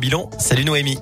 Bilan, salut Noémie.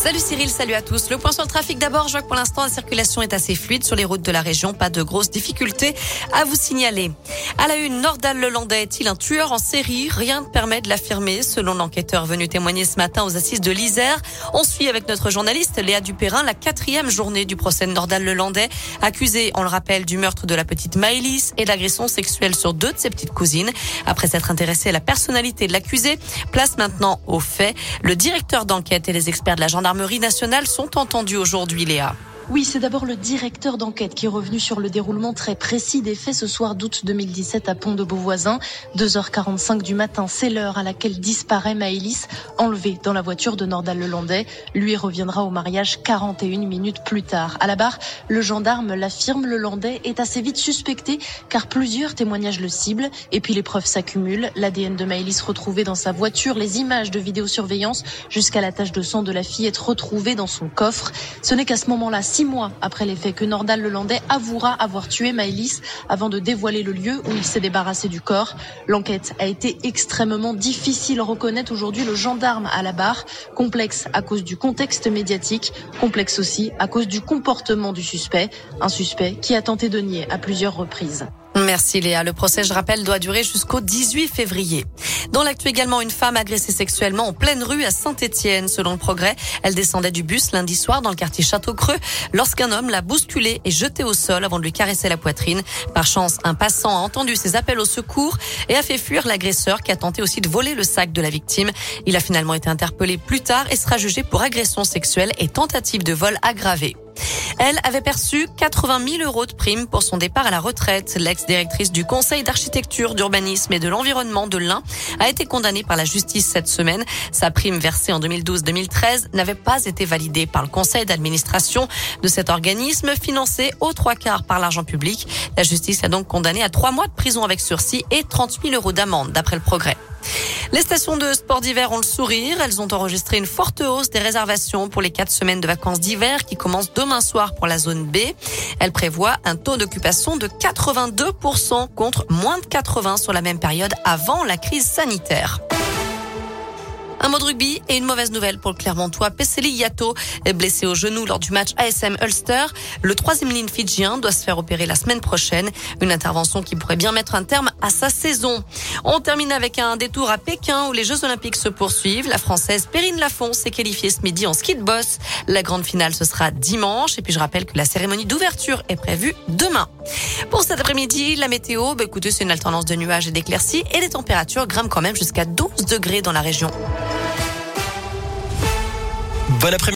Salut Cyril, salut à tous. Le point sur le trafic d'abord, je vois que pour l'instant la circulation est assez fluide sur les routes de la région, pas de grosses difficultés à vous signaler. À la une, Nordal Lelandais est-il un tueur en série? Rien ne permet de l'affirmer, selon l'enquêteur venu témoigner ce matin aux assises de l'Isère. On suit avec notre journaliste Léa Dupérin la quatrième journée du procès de Nordal Lelandais, accusé, on le rappelle, du meurtre de la petite Maëlys et d'agression sexuelle sur deux de ses petites cousines. Après s'être intéressé à la personnalité de l'accusé, place maintenant aux faits. Le directeur d'enquête et les experts de la gendarmerie gendarmerie nationale sont entendus aujourd'hui, Léa. Oui, c'est d'abord le directeur d'enquête qui est revenu sur le déroulement très précis des faits ce soir d'août 2017 à Pont de Beauvoisin. 2h45 du matin, c'est l'heure à laquelle disparaît Maëlys, enlevée dans la voiture de Nordal Lelandais. Lui reviendra au mariage 41 minutes plus tard. À la barre, le gendarme l'affirme, le Landais est assez vite suspecté car plusieurs témoignages le ciblent et puis les preuves s'accumulent. L'ADN de Maëlys retrouvé dans sa voiture, les images de vidéosurveillance jusqu'à la tache de sang de la fillette retrouvée dans son coffre. Ce n'est qu'à ce moment-là, six mois après les faits que Nordal Lelandais avouera avoir tué Maëlys avant de dévoiler le lieu où il s'est débarrassé du corps. L'enquête a été extrêmement difficile, reconnaître aujourd'hui le gendarme à la barre. Complexe à cause du contexte médiatique, complexe aussi à cause du comportement du suspect. Un suspect qui a tenté de nier à plusieurs reprises. Merci Léa. Le procès, je rappelle, doit durer jusqu'au 18 février. Dans l'actu également, une femme agressée sexuellement en pleine rue à Saint-Étienne. Selon le progrès, elle descendait du bus lundi soir dans le quartier Château-Creux lorsqu'un homme l'a bousculée et jetée au sol avant de lui caresser la poitrine. Par chance, un passant a entendu ses appels au secours et a fait fuir l'agresseur qui a tenté aussi de voler le sac de la victime. Il a finalement été interpellé plus tard et sera jugé pour agression sexuelle et tentative de vol aggravée. Elle avait perçu 80 000 euros de prime pour son départ à la retraite. L'ex-directrice du Conseil d'architecture, d'urbanisme et de l'environnement de l'Ain a été condamnée par la justice cette semaine. Sa prime versée en 2012-2013 n'avait pas été validée par le conseil d'administration de cet organisme financé aux trois quarts par l'argent public. La justice a donc condamné à trois mois de prison avec sursis et 30 000 euros d'amende d'après le progrès. Les stations de sport d'hiver ont le sourire. Elles ont enregistré une forte hausse des réservations pour les quatre semaines de vacances d'hiver qui commencent demain soir pour la zone B. Elles prévoient un taux d'occupation de 82% contre moins de 80 sur la même période avant la crise sanitaire. Un mot de rugby et une mauvaise nouvelle pour le Clermontois. Pesseli Yato blessé au genou lors du match ASM Ulster. Le troisième ligne fidjien doit se faire opérer la semaine prochaine. Une intervention qui pourrait bien mettre un terme à sa saison. On termine avec un détour à Pékin où les Jeux Olympiques se poursuivent. La Française Perrine Lafont s'est qualifiée ce midi en ski de boss. La grande finale, ce sera dimanche. Et puis je rappelle que la cérémonie d'ouverture est prévue demain. Pour cet après-midi, la météo, bah écoutez, c'est une alternance de nuages et d'éclaircies et les températures grimpent quand même jusqu'à 12 degrés dans la région. Bon après